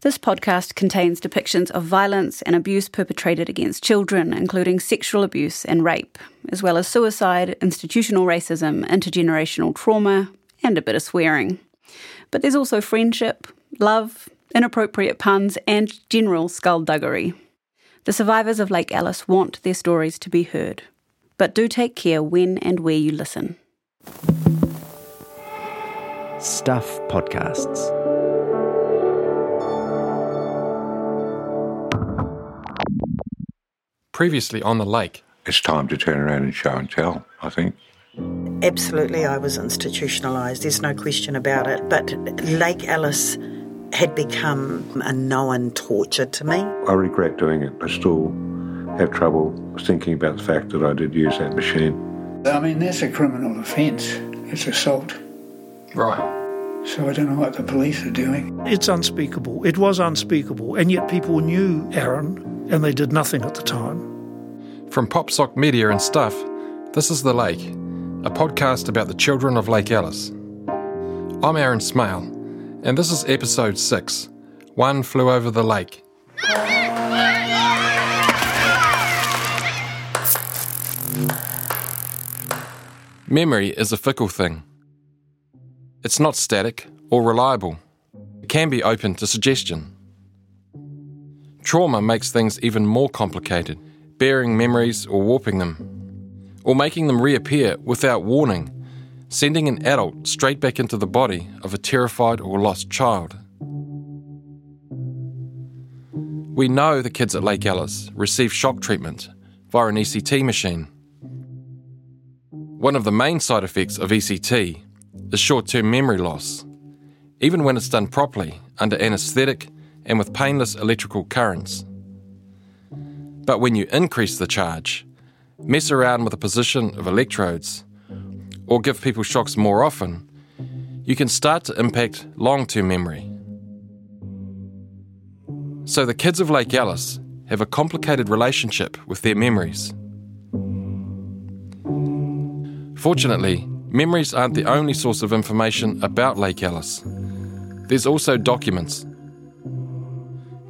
This podcast contains depictions of violence and abuse perpetrated against children, including sexual abuse and rape, as well as suicide, institutional racism, intergenerational trauma, and a bit of swearing. But there's also friendship, love, inappropriate puns, and general skullduggery. The survivors of Lake Alice want their stories to be heard, but do take care when and where you listen. Stuff Podcasts. Previously on the lake. It's time to turn around and show and tell, I think. Absolutely, I was institutionalised, there's no question about it. But Lake Alice had become a known torture to me. I regret doing it. I still have trouble thinking about the fact that I did use that machine. I mean, that's a criminal offence. It's assault. Right. So I don't know what the police are doing. It's unspeakable. It was unspeakable. And yet people knew Aaron and they did nothing at the time. From PopSock Media and Stuff, this is The Lake, a podcast about the children of Lake Alice. I'm Aaron Smale, and this is episode 6 One Flew Over the Lake. Memory is a fickle thing. It's not static or reliable. It can be open to suggestion. Trauma makes things even more complicated, burying memories or warping them, or making them reappear without warning, sending an adult straight back into the body of a terrified or lost child. We know the kids at Lake Alice receive shock treatment via an ECT machine. One of the main side effects of ECT is short term memory loss, even when it's done properly under anaesthetic and with painless electrical currents. But when you increase the charge, mess around with the position of electrodes, or give people shocks more often, you can start to impact long term memory. So the kids of Lake Alice have a complicated relationship with their memories. Fortunately, memories aren't the only source of information about Lake Alice. There's also documents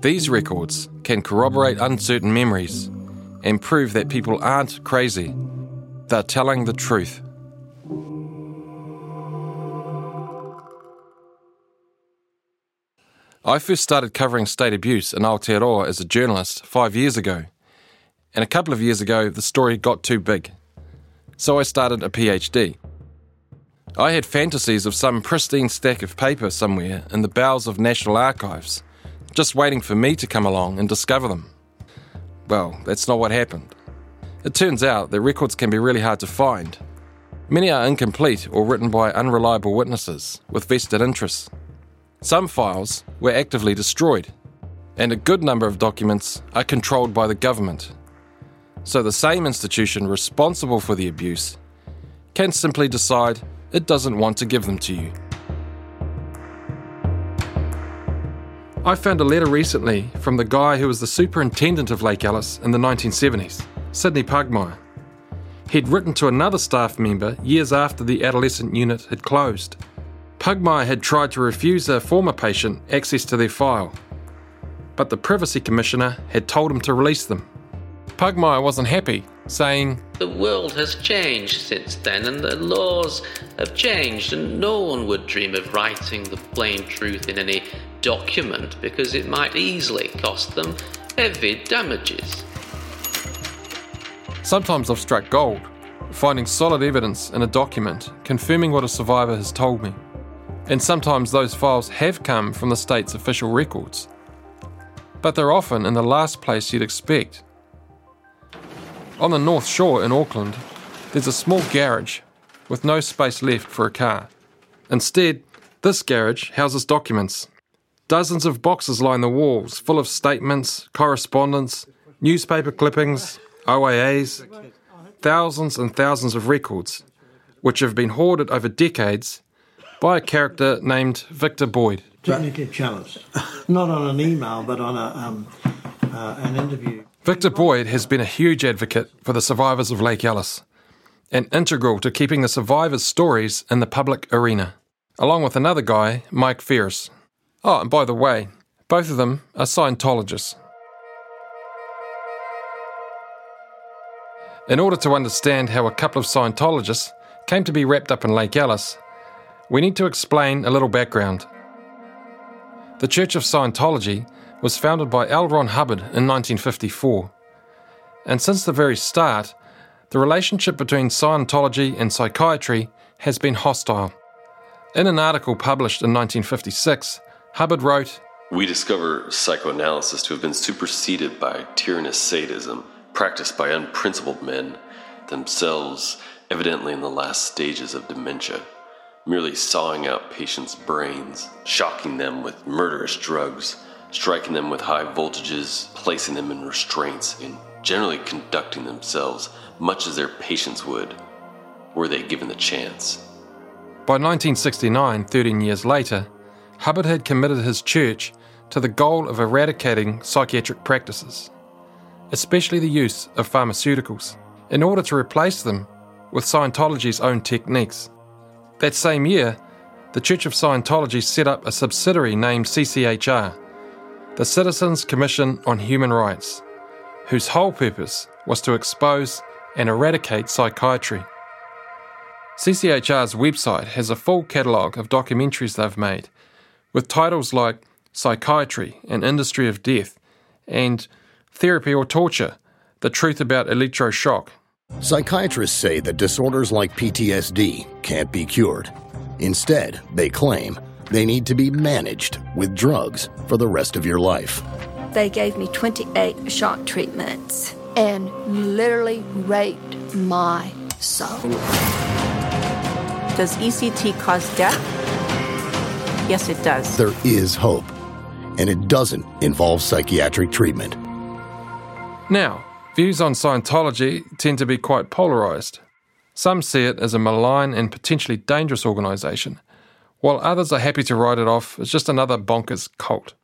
these records can corroborate uncertain memories and prove that people aren't crazy, they're telling the truth. I first started covering state abuse in Aotearoa as a journalist five years ago, and a couple of years ago the story got too big. So I started a PhD. I had fantasies of some pristine stack of paper somewhere in the bowels of National Archives just waiting for me to come along and discover them. Well, that's not what happened. It turns out that records can be really hard to find. Many are incomplete or written by unreliable witnesses with vested interests. Some files were actively destroyed, and a good number of documents are controlled by the government. So the same institution responsible for the abuse can simply decide it doesn't want to give them to you. I found a letter recently from the guy who was the superintendent of Lake Alice in the 1970s, Sydney Pugmire. He'd written to another staff member years after the adolescent unit had closed. Pugmire had tried to refuse a former patient access to their file, but the Privacy Commissioner had told him to release them. Pugmire wasn't happy, saying, The world has changed since then, and the laws have changed, and no one would dream of writing the plain truth in any document because it might easily cost them heavy damages. Sometimes I've struck gold, finding solid evidence in a document confirming what a survivor has told me. And sometimes those files have come from the state's official records. But they're often in the last place you'd expect. On the North Shore in Auckland, there's a small garage with no space left for a car. Instead, this garage houses documents Dozens of boxes line the walls, full of statements, correspondence, newspaper clippings, OIAs, thousands and thousands of records, which have been hoarded over decades by a character named Victor Boyd. Technically challenged, not on an email, but on a, um, uh, an interview. Victor Boyd has been a huge advocate for the survivors of Lake Alice and integral to keeping the survivors' stories in the public arena, along with another guy, Mike Ferris. Oh, ah, and by the way, Both of them are Scientologists. In order to understand how a couple of Scientologists came to be wrapped up in Lake Alice, we need to explain a little background. The Church of Scientology was founded by L. Ron Hubbard in 1954. And since the very start, the relationship between Scientology and psychiatry has been hostile. In an article published in 1956, Hubbard wrote We discover psychoanalysis to have been superseded by tyrannous sadism practiced by unprincipled men, themselves evidently in the last stages of dementia, merely sawing out patients' brains, shocking them with murderous drugs, striking them with high voltages, placing them in restraints, and generally conducting themselves much as their patients would, were they given the chance. By 1969, 13 years later, Hubbard had committed his church to the goal of eradicating psychiatric practices, especially the use of pharmaceuticals, in order to replace them with Scientology's own techniques. That same year, the Church of Scientology set up a subsidiary named CCHR, the Citizens Commission on Human Rights, whose whole purpose was to expose and eradicate psychiatry. CCHR's website has a full catalogue of documentaries they've made, with titles like Psychiatry and Industry of Death and Therapy or Torture The Truth About Electroshock. Psychiatrists say that disorders like PTSD can't be cured. Instead, they claim they need to be managed with drugs for the rest of your life. They gave me 28 shock treatments and literally raped my soul. Does ECT cause death? Yes, it does. There is hope, and it doesn't involve psychiatric treatment. Now, views on Scientology tend to be quite polarised. Some see it as a malign and potentially dangerous organisation, while others are happy to write it off as just another bonkers cult.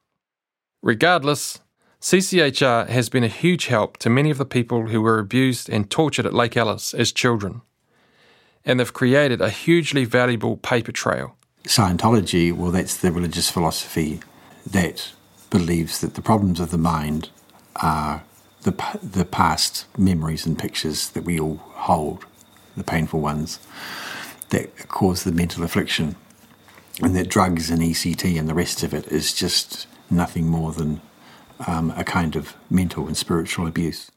Regardless, CCHR has been a huge help to many of the people who were abused and tortured at Lake Alice as children. And they've created a hugely valuable paper trail. Scientology, well, that's the religious philosophy that believes that the problems of the mind are the, the past memories and pictures that we all hold, the painful ones that cause the mental affliction, and that drugs and ECT and the rest of it is just nothing more than um, a kind of mental and spiritual abuse.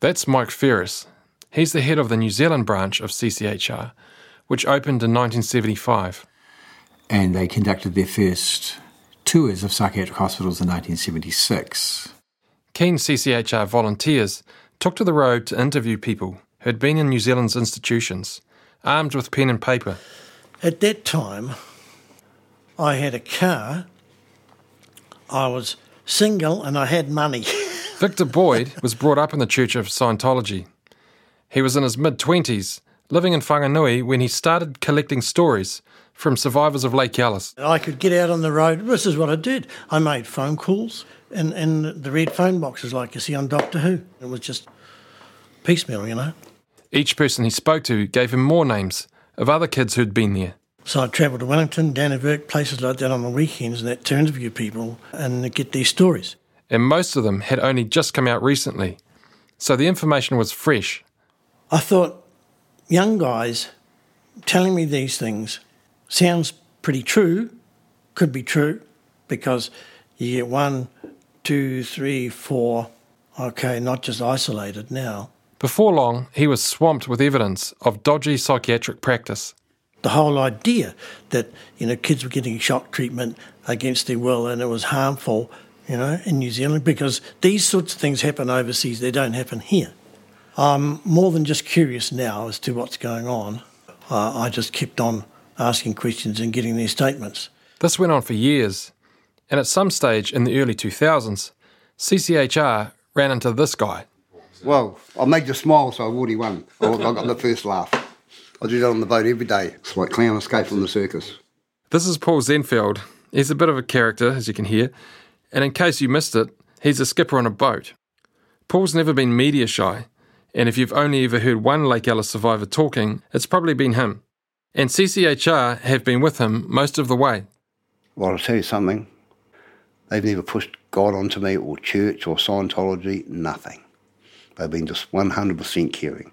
That's Mike Ferris. He's the head of the New Zealand branch of CCHR, which opened in 1975. And they conducted their first tours of psychiatric hospitals in 1976. Keen CCHR volunteers took to the road to interview people who had been in New Zealand's institutions, armed with pen and paper. At that time, I had a car, I was single, and I had money. Victor Boyd was brought up in the Church of Scientology. He was in his mid 20s, living in Whanganui when he started collecting stories from survivors of Lake Alice. I could get out on the road. This is what I did. I made phone calls in, in the red phone boxes like you see on Doctor Who. It was just piecemeal, you know. Each person he spoke to gave him more names of other kids who'd been there. So I travelled to Wellington, Dannevirke, places like that on the weekends and that to interview people and get these stories. And most of them had only just come out recently, so the information was fresh. I thought, young guys telling me these things sounds pretty true, could be true, because you get one, two, three, four, okay, not just isolated now. Before long, he was swamped with evidence of dodgy psychiatric practice. The whole idea that you know kids were getting shock treatment against their will and it was harmful, you know, in New Zealand because these sorts of things happen overseas; they don't happen here. I'm more than just curious now as to what's going on. Uh, I just kept on asking questions and getting their statements. This went on for years, and at some stage in the early 2000s, CCHR ran into this guy. Well, I made you smile, so I've already won. I got the first laugh. I do that on the boat every day. It's like clown escape from the circus. This is Paul Zentveld. He's a bit of a character, as you can hear, and in case you missed it, he's a skipper on a boat. Paul's never been media shy, and if you've only ever heard one Lake Alice survivor talking, it's probably been him. And CCHR have been with him most of the way. Well, I'll tell you something. They've never pushed God onto me or church or Scientology, nothing. They've been just 100% caring.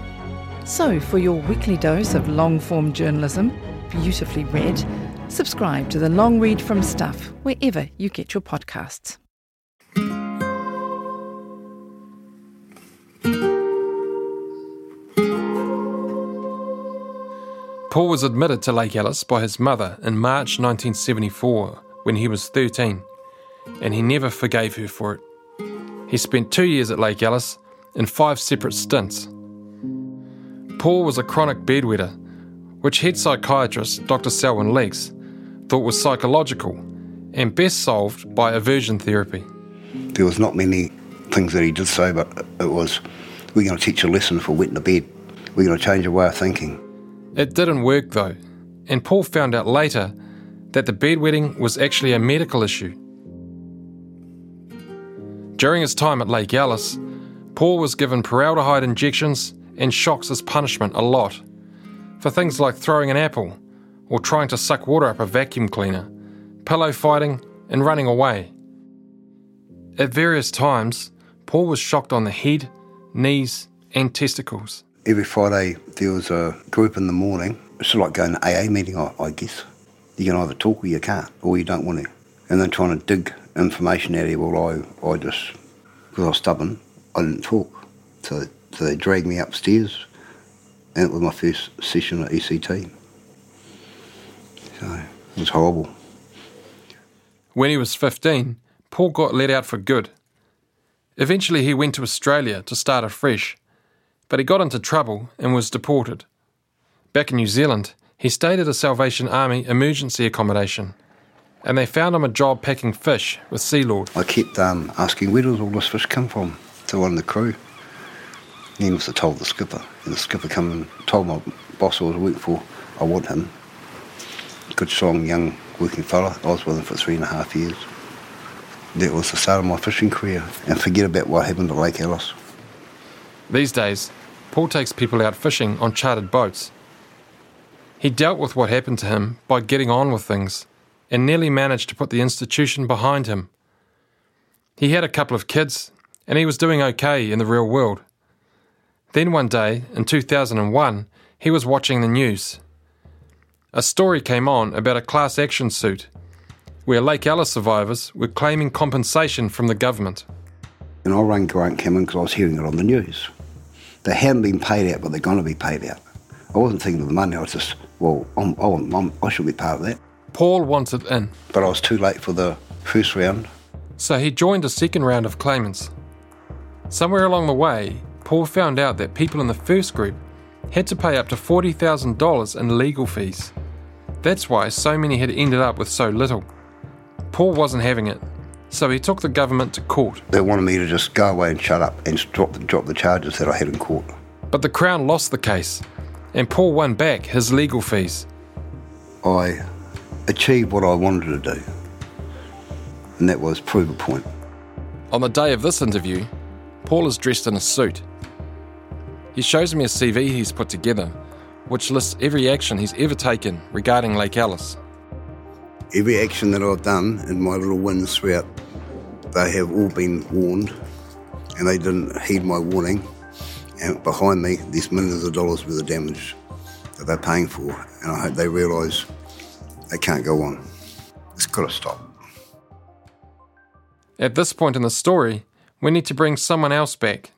So, for your weekly dose of long form journalism, beautifully read, subscribe to the Long Read from Stuff wherever you get your podcasts. Paul was admitted to Lake Alice by his mother in March 1974 when he was 13, and he never forgave her for it. He spent two years at Lake Alice in five separate stints. Paul was a chronic bedwetter, which head psychiatrist Dr. Selwyn Leeks thought was psychological and best solved by aversion therapy. There was not many things that he did say, but it was, we're going to teach a lesson for wetting the bed. We're going to change your way of thinking. It didn't work though, and Paul found out later that the bedwetting was actually a medical issue. During his time at Lake Alice, Paul was given formaldehyde injections and shocks as punishment a lot for things like throwing an apple or trying to suck water up a vacuum cleaner, pillow fighting, and running away. At various times, Paul was shocked on the head, knees, and testicles. Every Friday there was a group in the morning. It's like going to AA meeting, I, I guess. You can either talk or you can't, or you don't want to. And they're trying to dig information out of you. Well, I, I just, because I was stubborn, I didn't talk. So, so they dragged me upstairs, and it was my first session at ECT. So it was horrible. When he was 15, Paul got let out for good. Eventually, he went to Australia to start afresh but he got into trouble and was deported. Back in New Zealand, he stayed at a Salvation Army emergency accommodation, and they found him a job packing fish with Sealord. I kept um, asking, where does all this fish come from? To one of the crew. He must have told the skipper, and the skipper come and told my boss I was working for, I want him. Good, strong, young working fella. I was with him for three and a half years. That was the start of my fishing career, and forget about what happened at Lake Alice. These days, Paul takes people out fishing on chartered boats. He dealt with what happened to him by getting on with things and nearly managed to put the institution behind him. He had a couple of kids and he was doing okay in the real world. Then one day, in 2001, he was watching the news. A story came on about a class action suit where Lake Alice survivors were claiming compensation from the government. And I rang Grant Cameron because I was hearing it on the news. They haven't been paid out, but they're going to be paid out. I wasn't thinking of the money. I was just, well, I'm, I'm, I'm, i should be part of that. Paul wanted in. But I was too late for the first round. So he joined a second round of claimants. Somewhere along the way, Paul found out that people in the first group had to pay up to $40,000 in legal fees. That's why so many had ended up with so little. Paul wasn't having it, so he took the government to court. They wanted me to just go away and shut up and drop the, drop the charges that I had in court. But the Crown lost the case, and Paul won back his legal fees. I achieved what I wanted to do, and that was prove a point. On the day of this interview, Paul is dressed in a suit. He shows me a CV he's put together, which lists every action he's ever taken regarding Lake Alice. Every action that I've done and my little wins throughout, they have all been warned and they didn't heed my warning. And behind me, there's millions of dollars worth of damage that they're paying for. And I hope they realise they can't go on. It's got to stop. At this point in the story, we need to bring someone else back.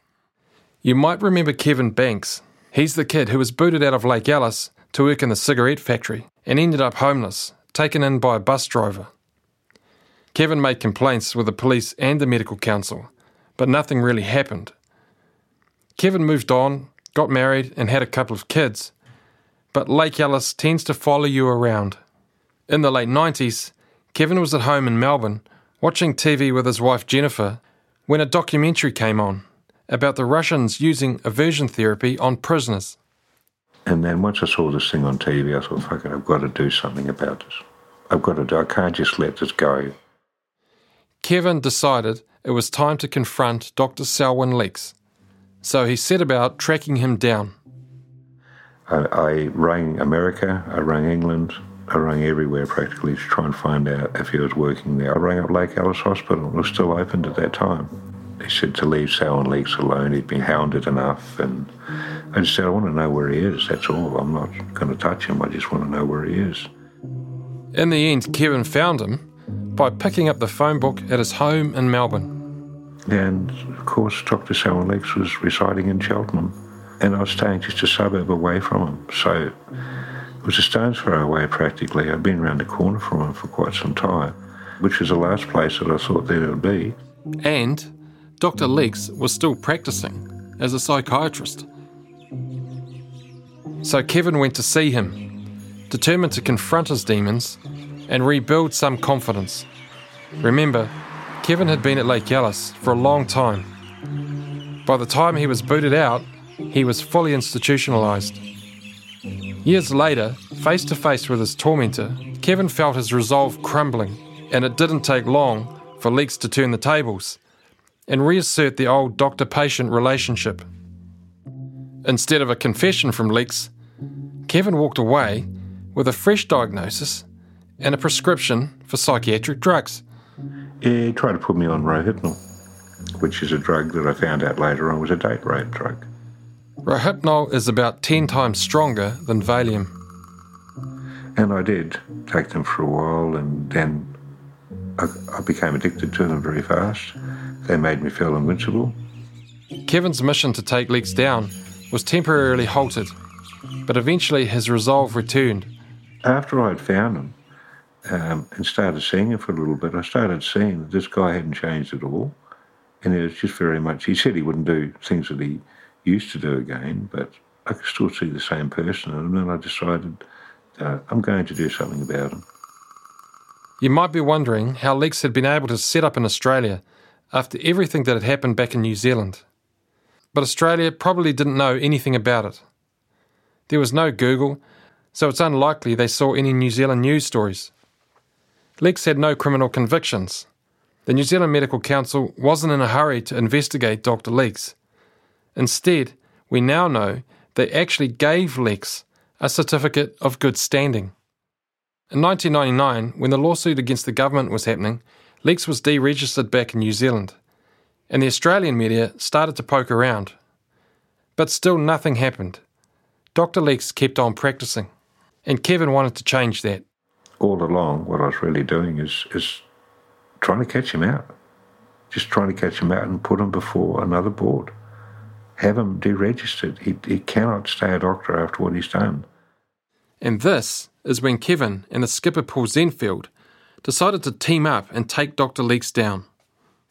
You might remember Kevin Banks. He's the kid who was booted out of Lake Alice to work in the cigarette factory and ended up homeless taken in by a bus driver. Kevin made complaints with the police and the medical council, but nothing really happened. Kevin moved on, got married, and had a couple of kids, but Lake Alice tends to follow you around. In the late 90s, Kevin was at home in Melbourne watching TV with his wife Jennifer when a documentary came on about the Russians using aversion therapy on prisoners. And then once I saw this thing on TV, I thought, fuck it, I've got to do something about this. I've got to do, I can't just let this go. Kevin decided it was time to confront Dr. Selwyn Leeks, so he set about tracking him down. I, I rang America, I rang England, I rang everywhere practically to try and find out if he was working there. I rang up Lake Alice Hospital, it was still open at that time. He said to leave Selwyn Leeks alone, he'd been hounded enough, and I just said, I want to know where he is, that's all. I'm not going to touch him, I just want to know where he is. In the end, Kevin found him by picking up the phone book at his home in Melbourne. And of course, Dr. Selwyn Leeks was residing in Cheltenham, and I was staying just a suburb away from him. So it was a stone's throw away practically. I'd been around the corner from him for quite some time, which was the last place that I thought that it would be. And Dr. Leeks was still practicing as a psychiatrist. So Kevin went to see him, determined to confront his demons and rebuild some confidence. Remember, Kevin had been at Lake Alice for a long time. By the time he was booted out, he was fully institutionalised. Years later, face to face with his tormentor, Kevin felt his resolve crumbling, and it didn't take long for Leeks to turn the tables and reassert the old doctor patient relationship. Instead of a confession from Leeks, Kevin walked away with a fresh diagnosis and a prescription for psychiatric drugs. Yeah, he tried to put me on Rohypnol, which is a drug that I found out later on was a date rape drug. Rohypnol is about 10 times stronger than Valium. And I did take them for a while, and then I, I became addicted to them very fast. They made me feel invincible. Kevin's mission to take Leeks down was temporarily halted, but eventually his resolve returned. After I'd found him um, and started seeing him for a little bit, I started seeing that this guy hadn't changed at all. And it was just very much, he said he wouldn't do things that he used to do again, but I could still see the same person. in him. And then I decided uh, I'm going to do something about him. You might be wondering how Leeks had been able to set up in Australia after everything that had happened back in New Zealand. But Australia probably didn't know anything about it. There was no Google, so it's unlikely they saw any New Zealand news stories. Leeks had no criminal convictions. The New Zealand Medical Council wasn't in a hurry to investigate Dr. Leeks. Instead, we now know they actually gave Leeks a certificate of good standing. In 1999, when the lawsuit against the government was happening, Leeks was deregistered back in New Zealand, and the Australian media started to poke around. But still, nothing happened. Dr. Leeks kept on practicing, and Kevin wanted to change that. All along, what I was really doing is, is trying to catch him out. Just trying to catch him out and put him before another board. Have him deregistered. He, he cannot stay a doctor after what he's done. And this is when Kevin and the skipper Paul Zentveld decided to team up and take Dr. Leeks down.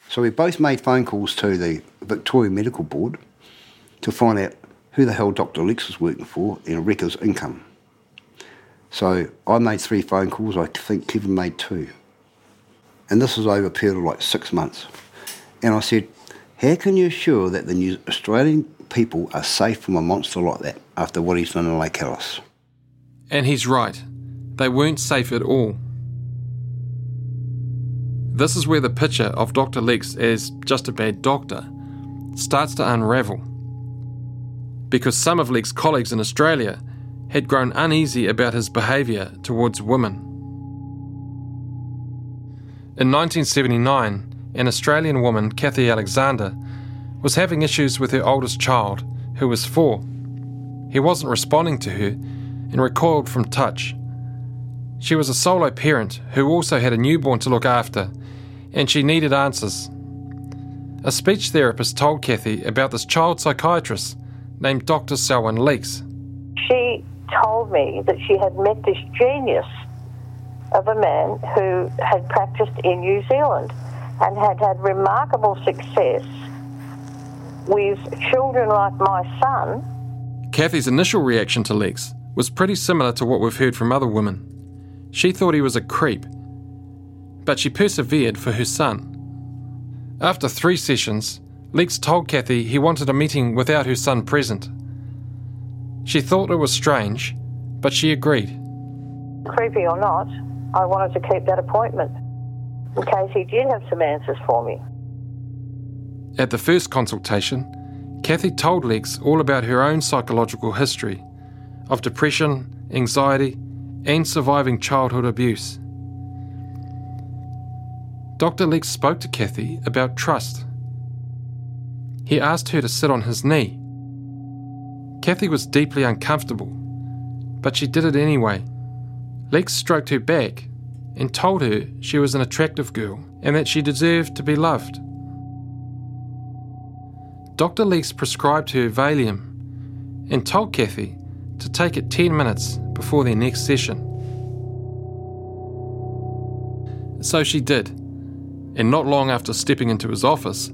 So we both made phone calls to the Victoria Medical Board to find out who the hell Dr. Leeks was working for and wreck his income. So I made three phone calls, I think Kevin made two. And this was over a period of like six months. And I said, How can you assure that the New Australian people are safe from a monster like that after what he's done in Lake Alice? And he's right. They weren't safe at all. This is where the picture of Dr. Leeks as just a bad doctor starts to unravel. Because some of Leeks' colleagues in Australia had grown uneasy about his behaviour towards women. In 1979, an Australian woman, Kathy Alexander, was having issues with her oldest child, who was four. He wasn't responding to her and recoiled from touch. She was a solo parent who also had a newborn to look after, and she needed answers. A speech therapist told Kathy about this child psychiatrist named Dr. Selwyn Leeks. She told me that she had met this genius of a man who had practiced in New Zealand and had had remarkable success with children like my son. Kathy's initial reaction to Leeks was pretty similar to what we've heard from other women. She thought he was a creep. But she persevered for her son. After three sessions, Leeks told Kathy he wanted a meeting without her son present. She thought it was strange, but she agreed. Creepy or not, I wanted to keep that appointment in case he did have some answers for me. At the first consultation, Kathy told Leeks all about her own psychological history of depression, anxiety, and surviving childhood abuse. Dr. Leeks spoke to Kathy about trust. He asked her to sit on his knee. Kathy was deeply uncomfortable, but she did it anyway. Leeks stroked her back and told her she was an attractive girl and that she deserved to be loved. Dr. Leeks prescribed her Valium and told Kathy to take it 10 minutes before their next session. So she did, and not long after stepping into his office,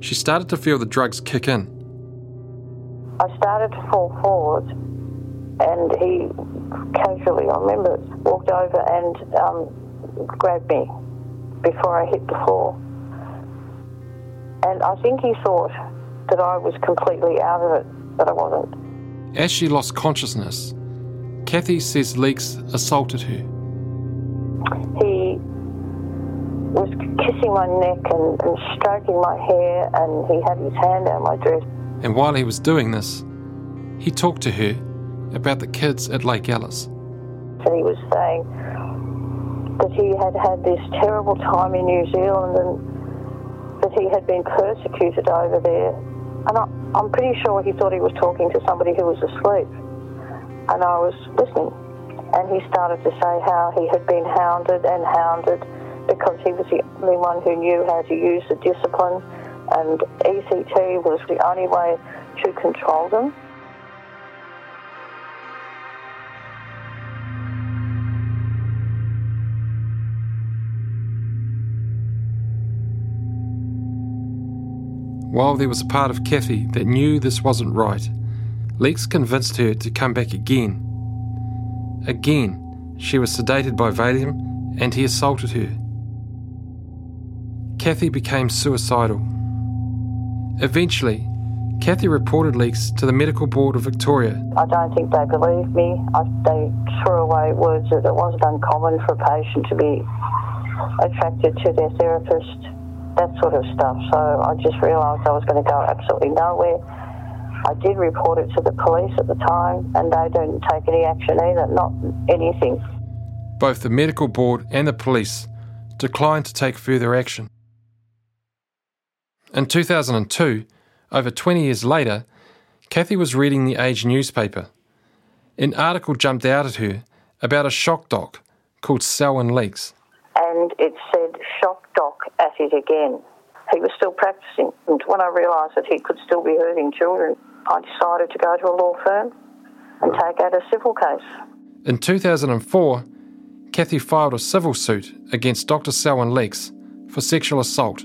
she started to feel the drugs kick in. I started to fall forward, and he casually, I remember, walked over and um, grabbed me before I hit the floor. And I think he thought that I was completely out of it, but I wasn't. As she lost consciousness, Kathy says Leeks assaulted her. He was kissing my neck and, and stroking my hair, and he had his hand down my dress. And while he was doing this, he talked to her about the kids at Lake Alice. And he was saying that he had had this terrible time in New Zealand and that he had been persecuted over there. And I, I'm pretty sure he thought he was talking to somebody who was asleep. And I was listening. And he started to say how he had been hounded and hounded because he was the only one who knew how to use the discipline, and ECT was the only way to control them. While there was a part of Kathy that knew this wasn't right, Leeks convinced her to come back again. Again, she was sedated by Valium and he assaulted her. Kathy became suicidal. Eventually, Kathy reported Leeks to the Medical Board of Victoria. I don't think they believed me. I, they threw away words that it wasn't uncommon for a patient to be attracted to their therapist, that sort of stuff. So I just realised I was going to go absolutely nowhere. I did report it to the police at the time, and they didn't take any action either, not anything. Both the medical board and the police declined to take further action. In 2002, over 20 years later, Kathy was reading the Age newspaper. An article jumped out at her about a shock doc called Selwyn Leeks. And it said, shock doc at it again. He was still practicing, and when I realised that he could still be hurting children, I decided to go to a law firm and take out a civil case. In 2004, Kathy filed a civil suit against Dr. Selwyn Leeks for sexual assault.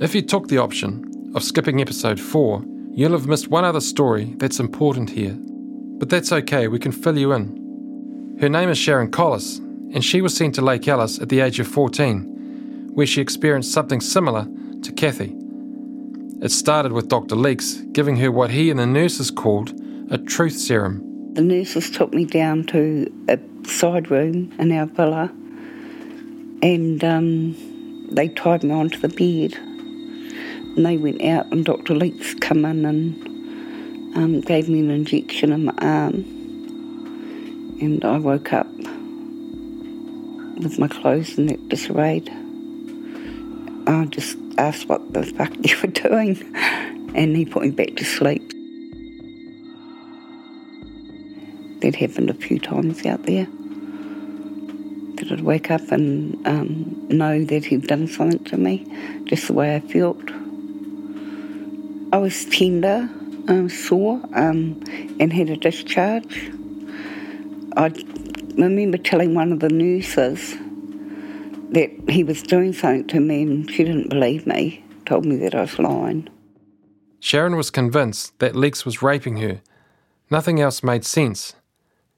If you took the option of skipping episode 4, you'll have missed one other story that's important here. But that's okay, we can fill you in. Her name is Sharon Collis, and she was sent to Lake Alice at the age of 14, where she experienced something similar to Kathy. It started with Dr. Leeks giving her what he and the nurses called a truth serum. The nurses took me down to a side room in our villa and um, they tied me onto the bed. And they went out, and Dr. Leeks come in and um, gave me an injection in my arm. And I woke up with my clothes in that disarrayed. I just asked what the fuck you were doing, and he put me back to sleep. That happened a few times out there. That I'd wake up and um, know that he'd done something to me, just the way I felt. I was tender, um, sore, um, and had a discharge. I remember telling one of the nurses that he was doing something to me, and she didn't believe me, told me that I was lying. Sharon was convinced that Leeks was raping her. Nothing else made sense.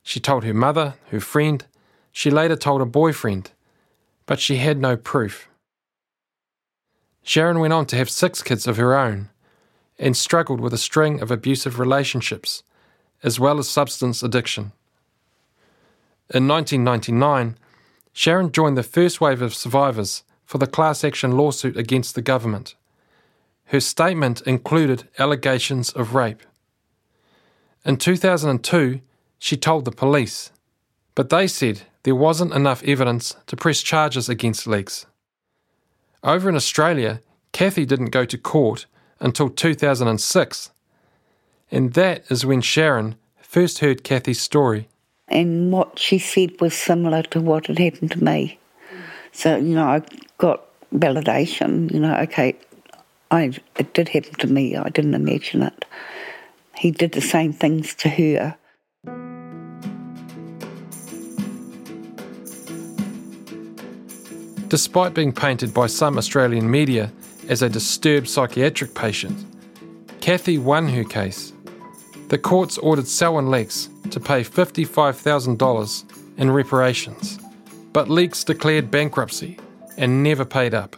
She told her mother, her friend, she later told her boyfriend, but she had no proof. Sharon went on to have six kids of her own and struggled with a string of abusive relationships, as well as substance addiction. In 1999, Sharon joined the first wave of survivors for the class action lawsuit against the government. Her statement included allegations of rape. In 2002, she told the police, but they said there wasn't enough evidence to press charges against Leeks. Over in Australia, Kathy didn't go to court until 2006, and that is when Sharon first heard Kathy's story. And what she said was similar to what had happened to me. So, you know, I got validation, you know, okay, I, it did happen to me, I didn't imagine it. He did the same things to her. Despite being painted by some Australian media as a disturbed psychiatric patient, Kathy won her case. The courts ordered Selwyn Leeks to pay $55,000 in reparations, but Leeks declared bankruptcy and never paid up.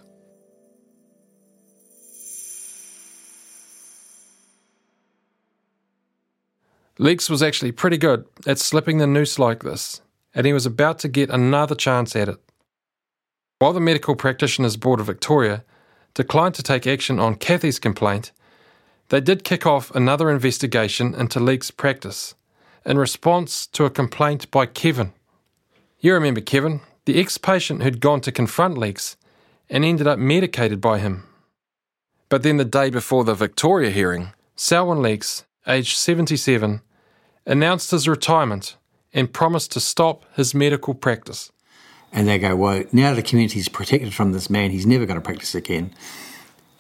Leeks was actually pretty good at slipping the noose like this, and he was about to get another chance at it. While the Medical Practitioners Board of Victoria declined to take action on Kathy's complaint, they did kick off another investigation into Leeks' practice in response to a complaint by Kevin. You remember Kevin, the ex patient who'd gone to confront Leeks and ended up medicated by him. But then the day before the Victoria hearing, Selwyn Leeks, aged 77, announced his retirement and promised to stop his medical practice and they go, well, now the community's protected from this man, he's never going to practice again.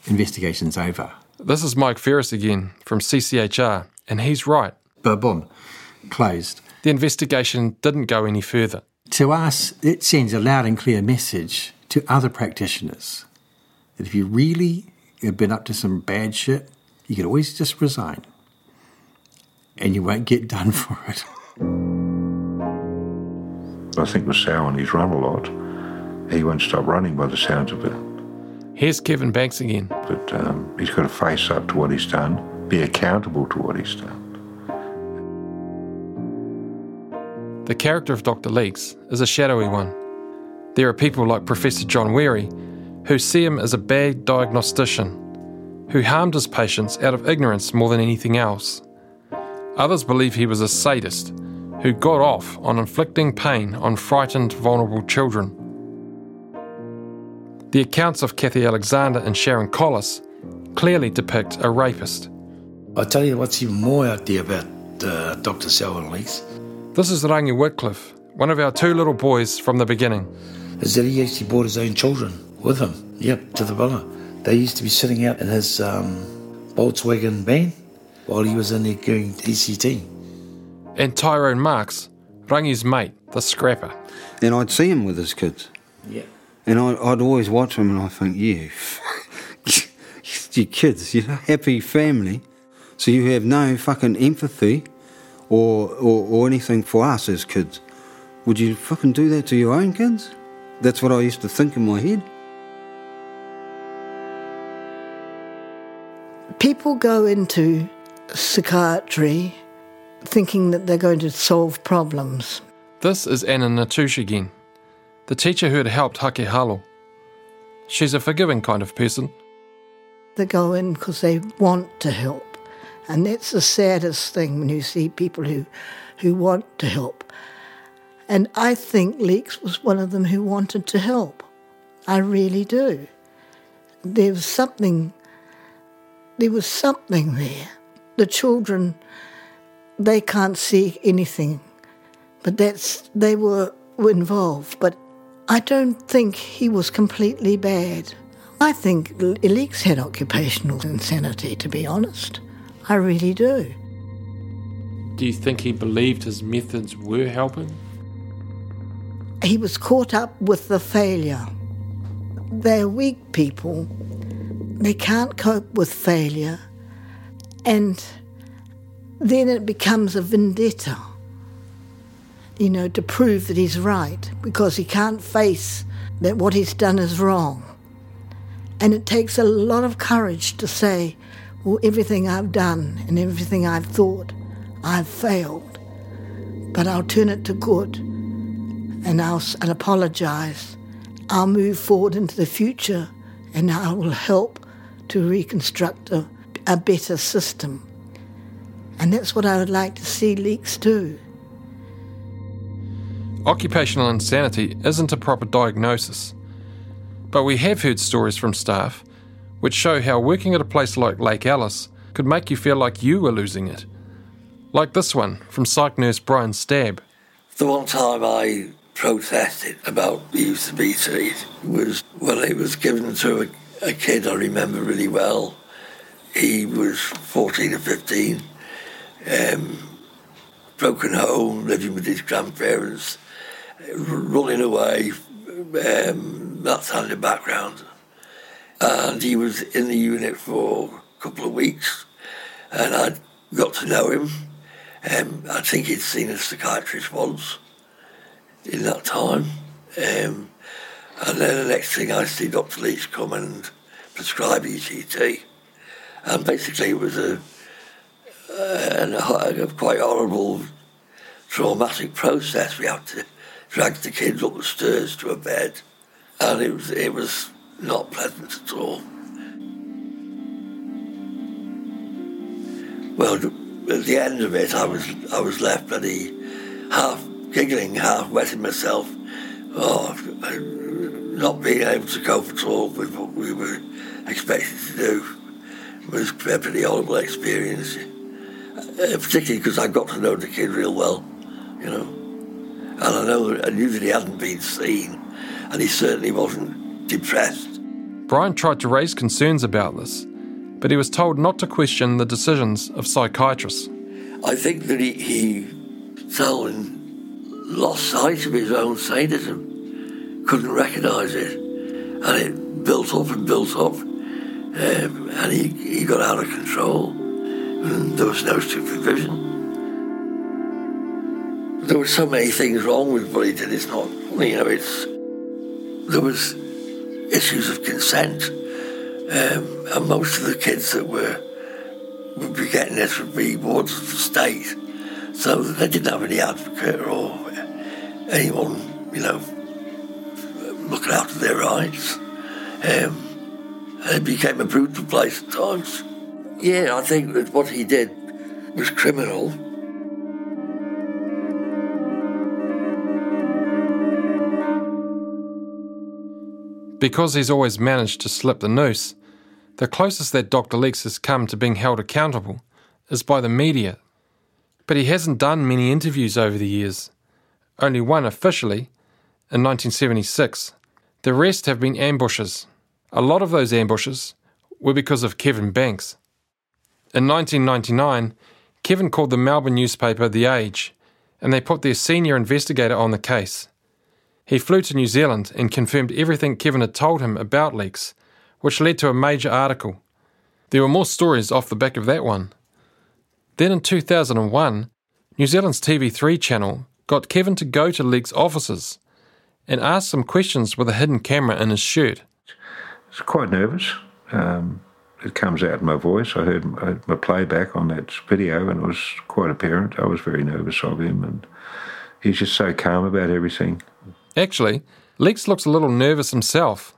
Investigation's over. This is Mike Ferris again from CCHR, and he's right. But boom, closed. The investigation didn't go any further. To us, it sends a loud and clear message to other practitioners that if you really have been up to some bad shit, you can always just resign and you won't get done for it. I think with Selwyn, he's run a lot. He won't stop running by the sounds of it. Here's Kevin Banks again. But um, he's got to face up to what he's done, be accountable to what he's done. The character of Dr. Leeks is a shadowy one. There are people like Professor John Werry who see him as a bad diagnostician who harmed his patients out of ignorance more than anything else. Others believe he was a sadist who got off on inflicting pain on frightened, vulnerable children. The accounts of Kathy Alexander and Sharon Collis clearly depict a rapist. I tell you what's even more out there about uh, Dr. Selwyn Leeks. This is Rangi Wickliffe, one of our two little boys from the beginning. Is that he actually brought his own children with him, yep, to the villa. They used to be sitting out in his um, Volkswagen van while he was in there doing ECT and Tyrone Marks, Rangi's mate, the scrapper. And I'd see him with his kids. Yeah. And I'd, I'd always watch him and I think, yeah, your kids, you're a happy family, so you have no fucking empathy or, or, or anything for us as kids. Would you fucking do that to your own kids? That's what I used to think in my head. People go into psychiatry thinking that they're going to solve problems. This is Anna Natush again, the teacher who had helped Hake Halo. She's a forgiving kind of person. They go in because they want to help. And that's the saddest thing when you see people who, who want to help. And I think Leeks was one of them who wanted to help. I really do. There was something, there was something there. The children they can't see anything. But that's they were, were involved. But I don't think he was completely bad. I think Leeks had occupational insanity, to be honest. I really do. Do you think he believed his methods were helping? He was caught up with the failure. They're weak people. They can't cope with failure. And then it becomes a vendetta. you know, to prove that he's right because he can't face that what he's done is wrong. And it takes a lot of courage to say, well, everything I've done and everything I've thought, I've failed. But I'll turn it to good and I'll and apologize. I'll move forward into the future and I will help to reconstruct a, a better system. And that's what I would like to see Leeks do. Occupational insanity isn't a proper diagnosis, but we have heard stories from staff which show how working at a place like Lake Alice could make you feel like you were losing it. Like this one from psych nurse Brian Stab. The one time I protested about the use of BT was when it was given to a, a kid I remember really well. He was 14 or 15, um, broken home, living with his grandparents, running away. Um, that's had the background. And he was in the unit for a couple of weeks, and I got to know him. Um, I think he'd seen a psychiatrist once in that time. Um, and then the next thing I see Dr. Leeks come and prescribe ECT. And basically it was a, a, a quite horrible, traumatic process. We had to drag the kids up the stairs to a bed. And it was, it was not pleasant at all. Well, at the end of it, I was I was left bloody half giggling, half wetting myself. Oh, not being able to cope at all with what we were expected to do was a pretty horrible experience. Particularly because I got to know the kid real well, you know. And I know I knew that he hadn't been seen, and he certainly wasn't depressed. Brian tried to raise concerns about this, but he was told not to question the decisions of psychiatrists. I think that he, he fell and lost sight of his own sadism, couldn't recognise it, and it built up and built up, um, and he, he got out of control, there was no supervision. There were so many things wrong with did. It's not, you know, it's there was issues of consent, um, and most of the kids that were would be getting this would be wards of the state, so they didn't have any advocate or anyone, you know, looking after their rights. Um, it became a brutal place at times. Yeah, I think that what he did was criminal. Because he's always managed to slip the noose, the closest that Dr. Leeks has come to being held accountable is by the media. But he hasn't done many interviews over the years, only one officially in 1976. The rest have been ambushes. A lot of those ambushes were because of Kevin Banks. In 1999, Kevin called the Melbourne newspaper The Age, and they put their senior investigator on the case. He flew to New Zealand and confirmed everything Kevin had told him about Leeks, which led to a major article. There were more stories off the back of that one. Then in 2001, New Zealand's TV3 channel got Kevin to go to Leeks' offices and ask some questions with a hidden camera in his shirt. I was quite nervous. Um, it comes out in my voice. I heard my playback on that video, and it was quite apparent. I was very nervous of him, and he's just so calm about everything. Actually, Leeks looks a little nervous himself.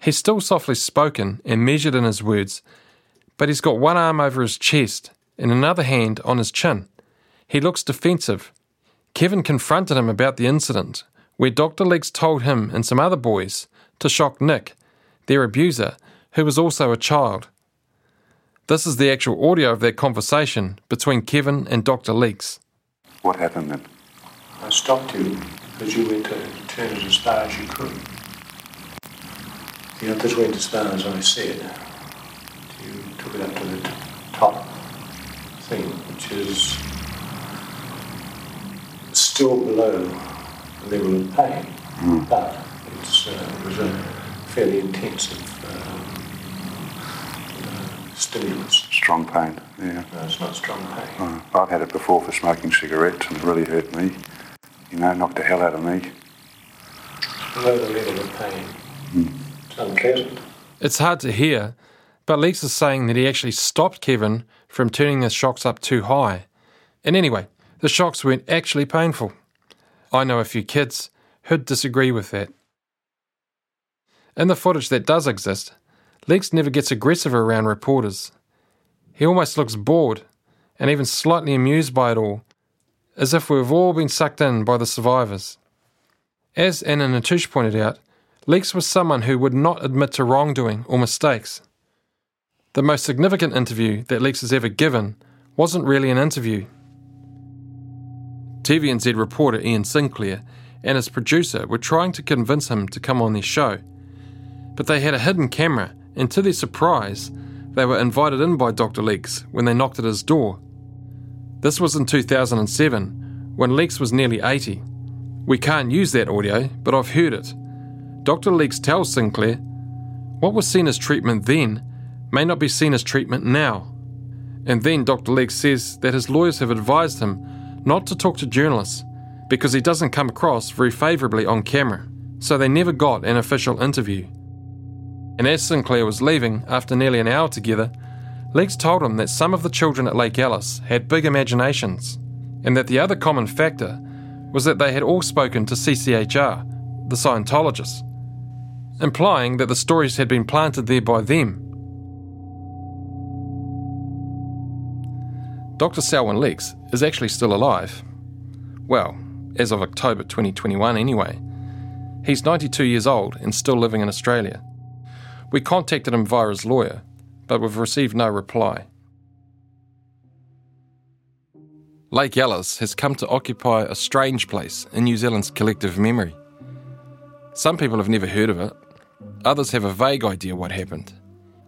He's still softly spoken and measured in his words, but he's got one arm over his chest and another hand on his chin. He looks defensive. Kevin confronted him about the incident, where Dr. Leeks told him and some other boys to shock Nick, their abuser, who was also a child. This is the actual audio of that conversation between Kevin and Dr. Leeks. What happened then? I stopped you because you went to turn it as far as you could. You just went as far as I said. You took it up to the t- top thing, which is still below the level of pain, mm. but it's, uh, it was a fairly intensive stimulus. Strong pain, yeah. No, it's not strong pain. Oh, I've had it before for smoking cigarettes and it really hurt me. You know, knocked the hell out of me. Below the level of pain. Mm. It's unpleasant. It's hard to hear, but Leeks is saying that he actually stopped Kevin from turning the shocks up too high. And anyway, the shocks weren't actually painful. I know a few kids who'd disagree with that. In the footage that does exist, Leeks never gets aggressive around reporters. He almost looks bored and even slightly amused by it all, as if we've all been sucked in by the survivors. As Anna Natush pointed out, Leeks was someone who would not admit to wrongdoing or mistakes. The most significant interview that Leeks has ever given wasn't really an interview. TVNZ reporter Ian Sinclair and his producer were trying to convince him to come on their show, but they had a hidden camera, and to their surprise, they were invited in by Dr. Leeks when they knocked at his door. This was in 2007, when Leeks was nearly 80. We can't use that audio, but I've heard it. Dr. Leeks tells Sinclair, What was seen as treatment then may not be seen as treatment now. And then Dr. Leeks says that his lawyers have advised him not to talk to journalists because he doesn't come across very favourably on camera, so they never got an official interview. And as Sinclair was leaving after nearly an hour together, Leeks told him that some of the children at Lake Alice had big imaginations, and that the other common factor was that they had all spoken to CCHR, the Scientologists, implying that the stories had been planted there by them. Dr. Selwyn Leeks is actually still alive. Well, as of October 2021 anyway. He's 92 years old and still living in Australia. We contacted him via his lawyer, but we've received no reply. Lake Alice has come to occupy a strange place in New Zealand's collective memory. Some people have never heard of it, others have a vague idea what happened.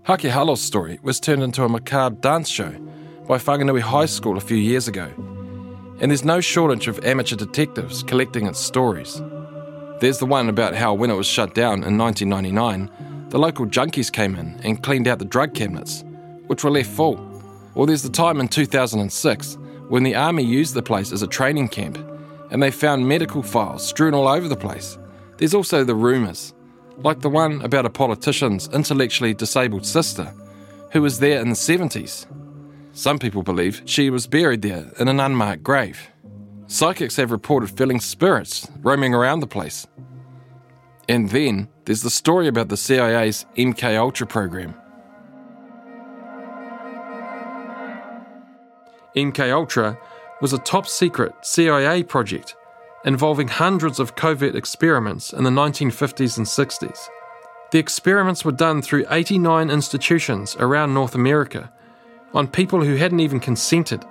Hake Halo's story was turned into a macabre dance show by Whanganui High School a few years ago, and there's no shortage of amateur detectives collecting its stories. There's the one about how when it was shut down in 1999, the local junkies came in and cleaned out the drug cabinets, which were left full. Or there's the time in 2006 when the army used the place as a training camp and they found medical files strewn all over the place. There's also the rumours, like the one about a politician's intellectually disabled sister who was there in the 70s. Some people believe she was buried there in an unmarked grave. Psychics have reported feeling spirits roaming around the place. And then there's the story about the CIA's MK Ultra program. MK Ultra was a top secret CIA project involving hundreds of covert experiments in the 1950s and 60s. The experiments were done through 89 institutions around North America on people who hadn't even consented.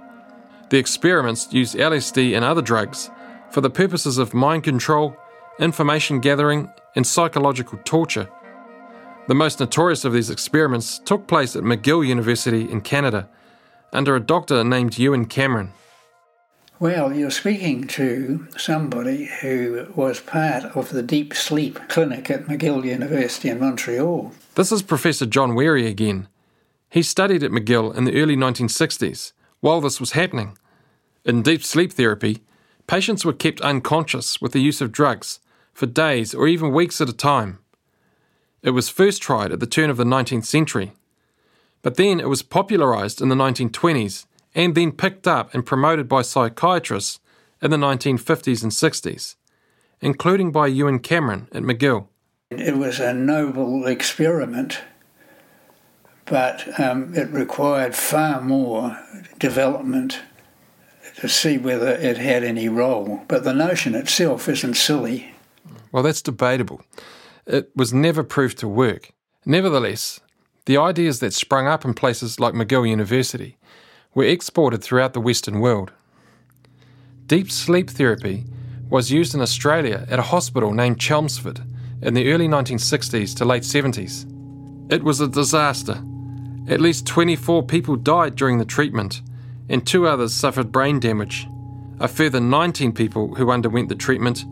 The experiments used LSD and other drugs for the purposes of mind control, information gathering, and psychological torture. The most notorious of these experiments took place at McGill University in Canada under a doctor named Ewen Cameron. Well, you're speaking to somebody who was part of the deep sleep clinic at McGill University in Montreal. This is Professor John Werry again. He studied at McGill in the early 1960s while this was happening. In deep sleep therapy, patients were kept unconscious with the use of drugs for days or even weeks at a time. It was first tried at the turn of the 19th century, but then it was popularised in the 1920s and then picked up and promoted by psychiatrists in the 1950s and 60s, including by Ewen Cameron at McGill. It was a noble experiment, but um, it required far more development to see whether it had any role. But the notion itself isn't silly. Well, that's debatable. It was never proved to work. Nevertheless, the ideas that sprung up in places like McGill University were exported throughout the Western world. Deep sleep therapy was used in Australia at a hospital named Chelmsford in the early 1960s to late 70s. It was a disaster. At least 24 people died during the treatment, and two others suffered brain damage. A further 19 people who underwent the treatment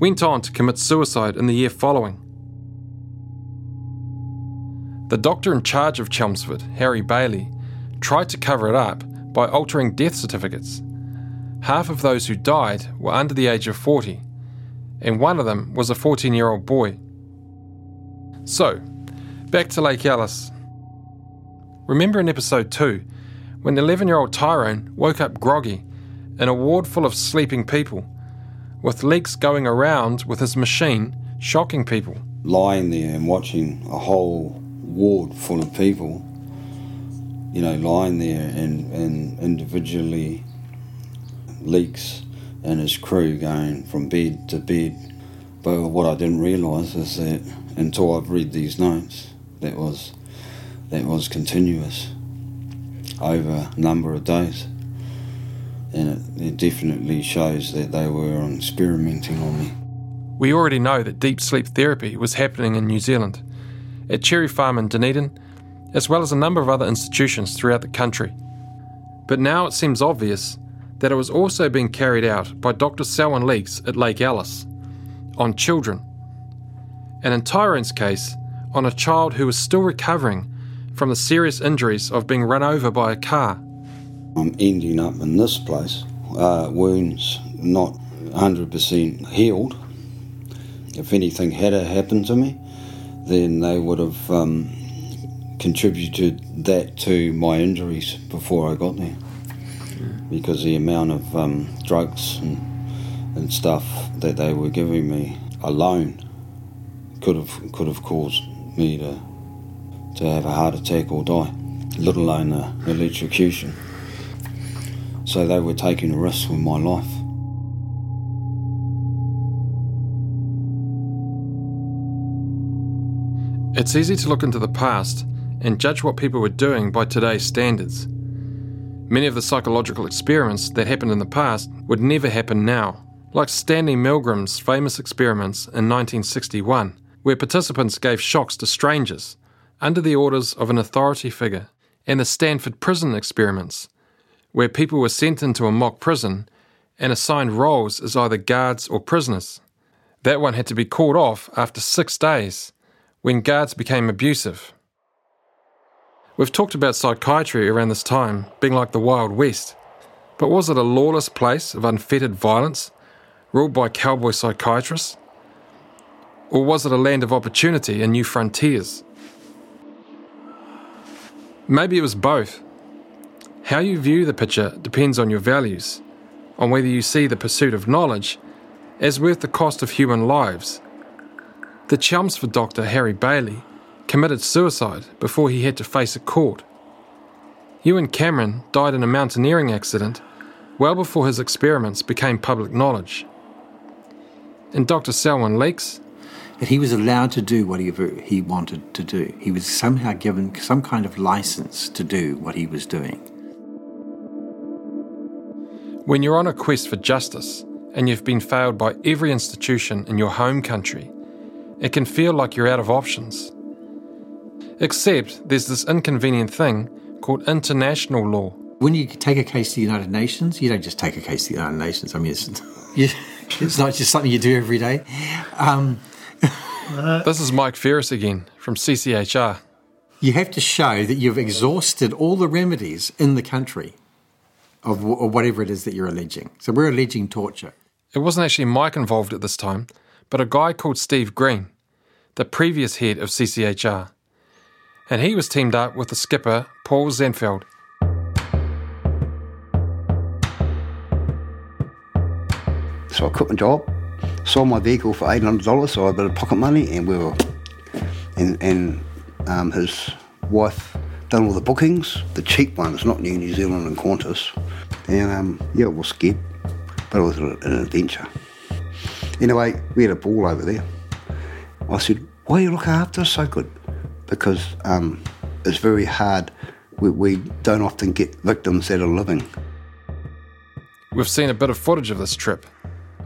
went on to commit suicide in the year following. The doctor in charge of Chelmsford, Harry Bailey, tried to cover it up by altering death certificates. half of those who died were under the age of 40, and one of them was a 14 year old boy. So, back to Lake Alice. Remember in episode 2 when 11 year old Tyrone woke up groggy in a ward full of sleeping people, with Leeks going around with his machine shocking people? Lying there and watching a whole ward full of people, you know, lying there and, and individually Leeks and his crew going from bed to bed. But what I didn't realise is that until I've read these notes, that was that was continuous over a number of days. And it, it definitely shows that they were experimenting on me. We already know that deep sleep therapy was happening in New Zealand, at Cherry Farm in Dunedin, as well as a number of other institutions throughout the country. But now it seems obvious that it was also being carried out by Dr. Selwyn Leeks at Lake Alice on children. And in Tyrone's case, on a child who was still recovering from the serious injuries of being run over by a car. I'm ending up in this place, uh, wounds not 100% healed. If anything had happened to me, then they would have um, contributed that to my injuries before I got there. Because the amount of um, drugs and, and stuff that they were giving me alone could have could have caused me to to have a heart attack or die, let alone uh, electrocution. So they were taking a risk with my life. It's easy to look into the past and judge what people were doing by today's standards. Many of the psychological experiments that happened in the past would never happen now, like Stanley Milgram's famous experiments in 1961, where participants gave shocks to strangers under the orders of an authority figure, and the Stanford prison experiments, where people were sent into a mock prison and assigned roles as either guards or prisoners. That one had to be called off after six days when guards became abusive. We've talked about psychiatry around this time being like the Wild West, but was it a lawless place of unfettered violence, ruled by cowboy psychiatrists? Or was it a land of opportunity and new frontiers? Maybe it was both. How you view the picture depends on your values, on whether you see the pursuit of knowledge as worth the cost of human lives the Chelmsford doctor Harry Bailey committed suicide before he had to face a court. Ewen Cameron died in a mountaineering accident well before his experiments became public knowledge. And Dr. Selwyn Leeks, that he was allowed to do whatever he wanted to do. He was somehow given some kind of license to do what he was doing. When you're on a quest for justice and you've been failed by every institution in your home country, it can feel like you're out of options. Except there's this inconvenient thing called international law. When you take a case to the United Nations, you don't just take a case to the United Nations. I mean, it's, it's not just something you do every day. Um, this is Mike Ferriss again from CCHR. You have to show that you've exhausted all the remedies in the country of, of whatever it is that you're alleging. So we're alleging torture. It wasn't actually Mike involved at this time but a guy called Steve Green, the previous head of CCHR. And he was teamed up with the skipper, Paul Zentveld. So I quit my job, sold my vehicle for $800, so I had a bit of pocket money, and we were, and, and um, his wife done all the bookings, the cheap ones, not New New Zealand and Qantas. And um, yeah, it was scared, but it was an adventure. Anyway, we had a ball over there. I said, why are you look after us so good? Because um, it's very hard. We, we don't often get victims that are living. We've seen a bit of footage of this trip.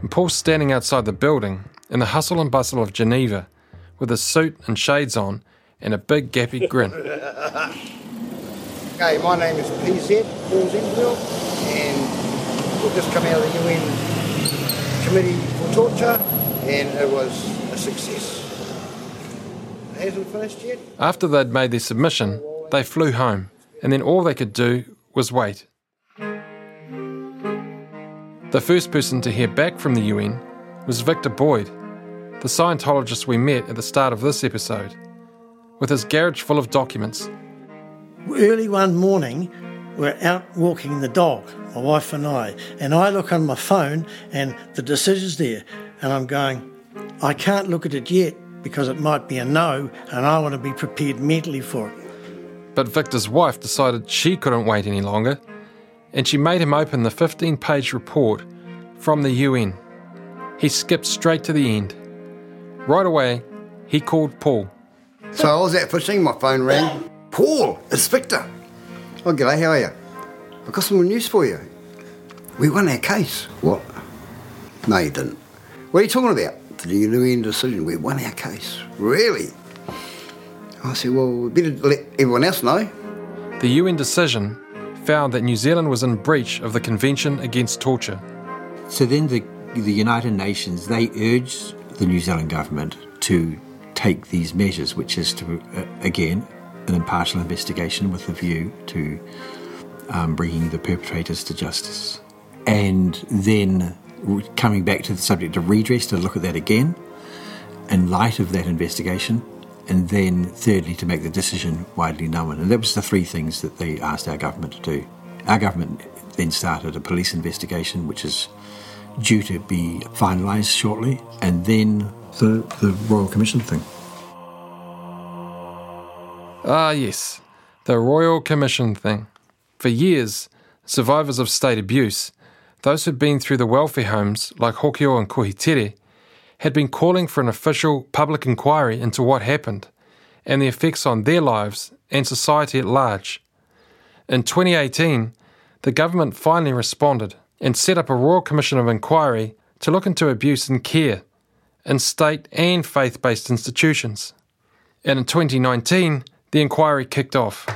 And Paul's standing outside the building in the hustle and bustle of Geneva with his suit and shades on and a big gappy grin. Okay, my name is PZ, Paul Zentveld, and we've just come out of the UN Committee for torture, and it was a success. It hasn't finished yet. After they'd made their submission, they flew home, and then all they could do was wait. The first person to hear back from the UN was Victor Boyd, the Scientologist we met at the start of this episode, with his garage full of documents. Early one morning, we're out walking the dog, my wife and I, and I look on my phone and the decision's there, and I'm going, I can't look at it yet because it might be a no, and I want to be prepared mentally for it. But Victor's wife decided she couldn't wait any longer, and she made him open the 15 page report from the UN. He skipped straight to the end. Right away, he called Paul. So I was out fishing, my phone rang. Paul, it's Victor. Oh, g'day, how are you? I've got some news for you. We won our case. What? No, you didn't. What are you talking about? The UN decision. We won our case. Really? I said, well, we better let everyone else know. The UN decision found that New Zealand was in breach of the Convention Against Torture. So then the, the United Nations, they urged the New Zealand government to take these measures, which is to, uh, again, an impartial investigation with a view to um, bringing the perpetrators to justice. And then coming back to the subject of redress to look at that again in light of that investigation. And then, thirdly, to make the decision widely known. And that was the three things that they asked our government to do. Our government then started a police investigation, which is due to be finalised shortly, and then the, the Royal Commission thing. Ah, yes, the Royal Commission thing. For years, survivors of state abuse, those who'd been through the welfare homes like Hokio and Kohitere, had been calling for an official public inquiry into what happened and the effects on their lives and society at large. In 2018, the government finally responded and set up a Royal Commission of Inquiry to look into abuse in care in state and faith based institutions. And in 2019, the inquiry kicked off.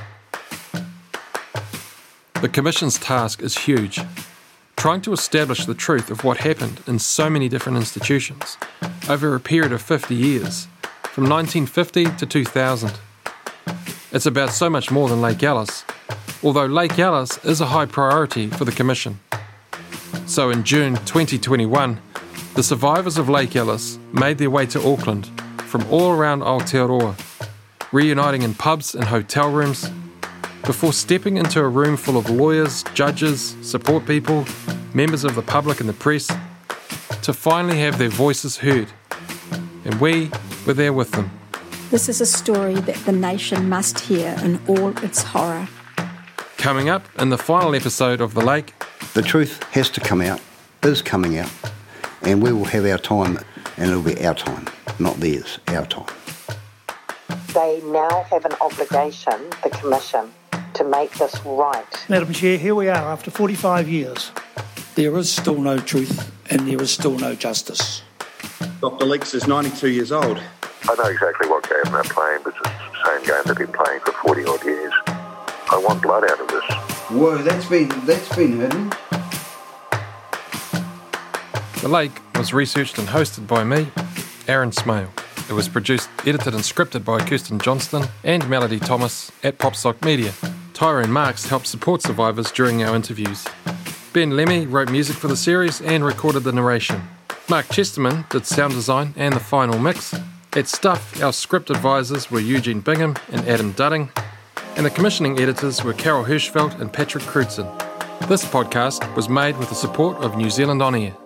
The Commission's task is huge, trying to establish the truth of what happened in so many different institutions over a period of 50 years, from 1950 to 2000. It's about so much more than Lake Alice, although Lake Alice is a high priority for the Commission. So in June 2021, the survivors of Lake Alice made their way to Auckland from all around Aotearoa, reuniting in pubs and hotel rooms before stepping into a room full of lawyers, judges, support people, members of the public and the press to finally have their voices heard. And we were there with them. This is a story that the nation must hear in all its horror. Coming up in the final episode of The Lake, the truth has to come out, is coming out, and we will have our time, and it'll be our time, not theirs, our time. They now have an obligation, the Commission, to make this right. Madam Chair, here we are after 45 years. There is still no truth and there is still no justice. Dr. Leeks is 92 years old. I know exactly what game they're playing, but it's the same game they've been playing for 40 odd years. I want blood out of this. Whoa, that's been that's been hidden. The Lake was researched and hosted by me, Aaron Smale. It was produced, edited, and scripted by Kirsten Johnston and Melody Thomas at Popstock Media. Tyrone Marks helped support survivors during our interviews. Ben Lemi wrote music for the series and recorded the narration. Mark Chesterman did sound design and the final mix. At Stuff, our script advisors were Eugene Bingham and Adam Dudding, and the commissioning editors were Carol Hirschfeld and Patrick Crewdson. This podcast was made with the support of New Zealand On Air.